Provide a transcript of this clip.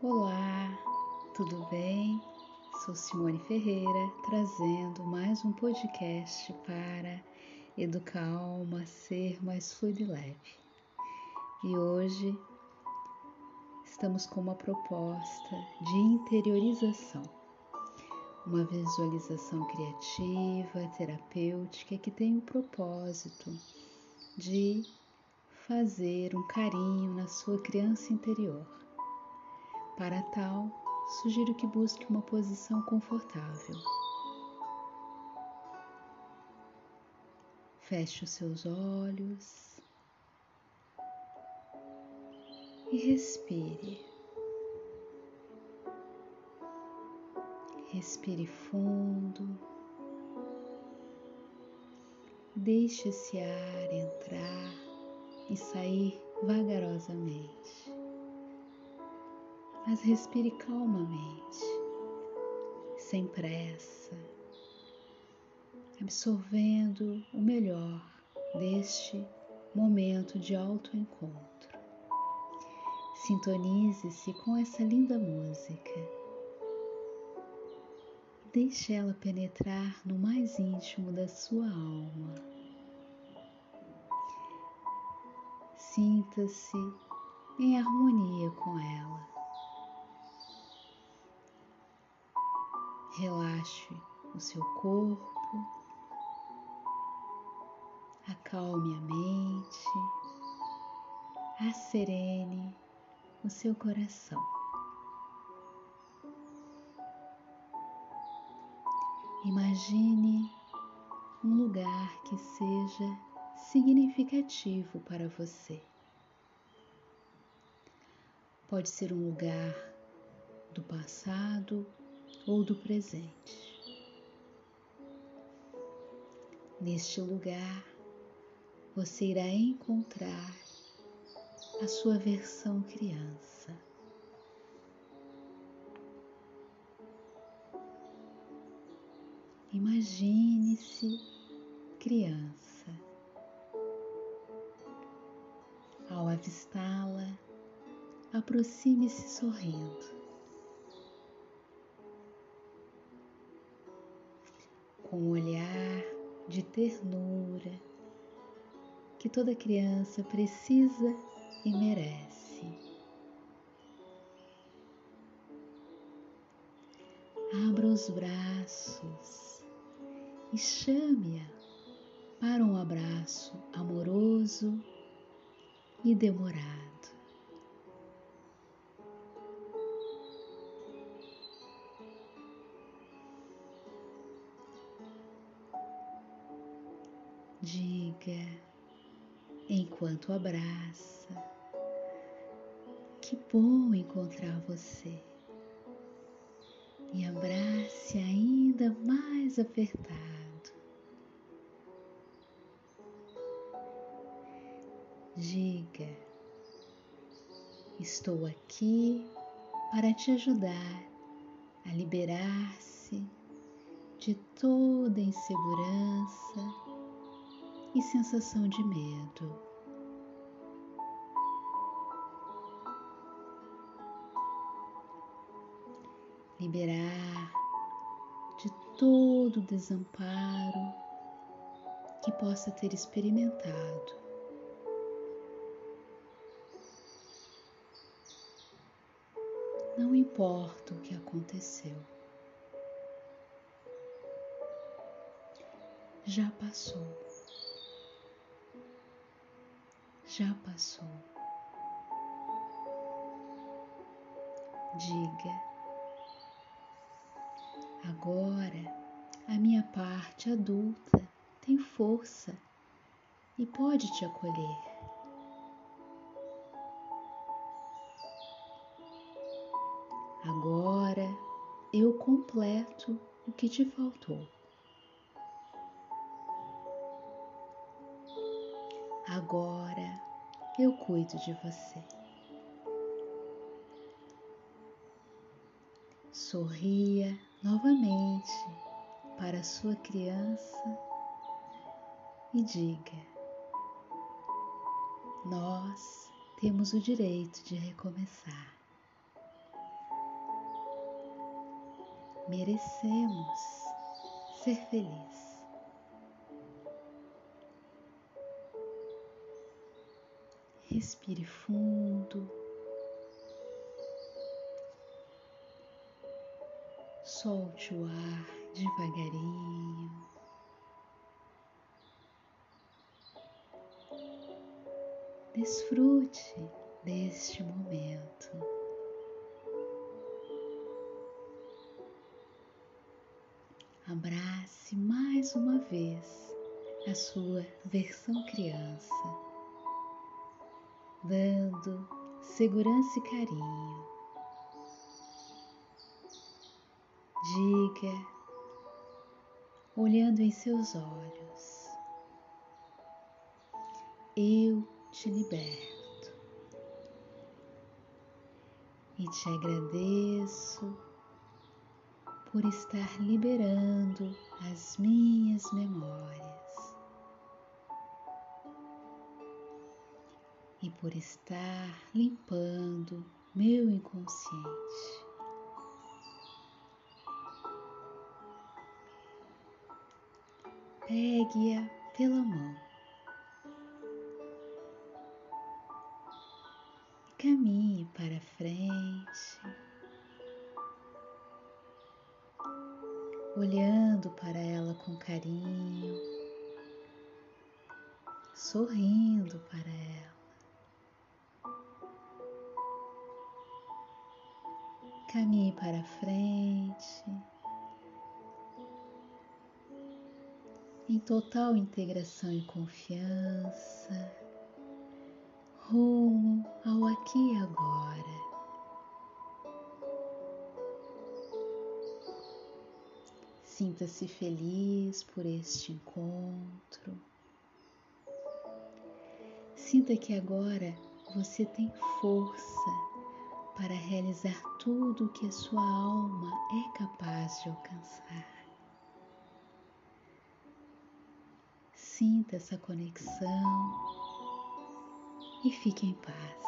Olá, tudo bem? Sou Simone Ferreira trazendo mais um podcast para educar a alma ser mais fluido e leve. E hoje estamos com uma proposta de interiorização, uma visualização criativa, terapêutica que tem o propósito de fazer um carinho na sua criança interior. Para tal, sugiro que busque uma posição confortável. Feche os seus olhos e respire. Respire fundo. Deixe esse ar entrar e sair vagarosamente. Mas respire calmamente, sem pressa, absorvendo o melhor deste momento de autoencontro. Sintonize-se com essa linda música. Deixe ela penetrar no mais íntimo da sua alma. Sinta-se em harmonia com ela. Relaxe o seu corpo, acalme a mente, acerene o seu coração. Imagine um lugar que seja significativo para você. Pode ser um lugar do passado ou do presente. Neste lugar, você irá encontrar a sua versão criança. Imagine-se criança. Ao avistá-la, aproxime-se sorrindo. Com um olhar de ternura que toda criança precisa e merece. Abra os braços e chame-a para um abraço amoroso e demorado. Diga enquanto abraça, que bom encontrar você e abrace ainda mais apertado. Diga: Estou aqui para te ajudar a liberar-se de toda insegurança e sensação de medo. Liberar de todo o desamparo que possa ter experimentado. Não importa o que aconteceu, já passou, já passou. Diga, agora a minha parte adulta tem força e pode te acolher. Agora eu completo o que te faltou. Agora eu cuido de você. Sorria novamente para sua criança e diga: Nós temos o direito de recomeçar. Merecemos ser felizes. Respire fundo. Solte o ar devagarinho. Desfrute deste momento. Abrace mais uma vez a sua versão criança, dando segurança e carinho. Diga, olhando em seus olhos, eu te liberto e te agradeço por estar liberando as minhas memórias e por estar limpando meu inconsciente. Pegue-a pela mão Caminhe para frente, olhando para ela com carinho, sorrindo para ela. Caminhe para frente, em total integração e confiança rumo ao aqui e agora. Sinta-se feliz por este encontro. Sinta que agora você tem força para realizar tudo o que a sua alma é capaz de alcançar. Sinta essa conexão e fique em paz.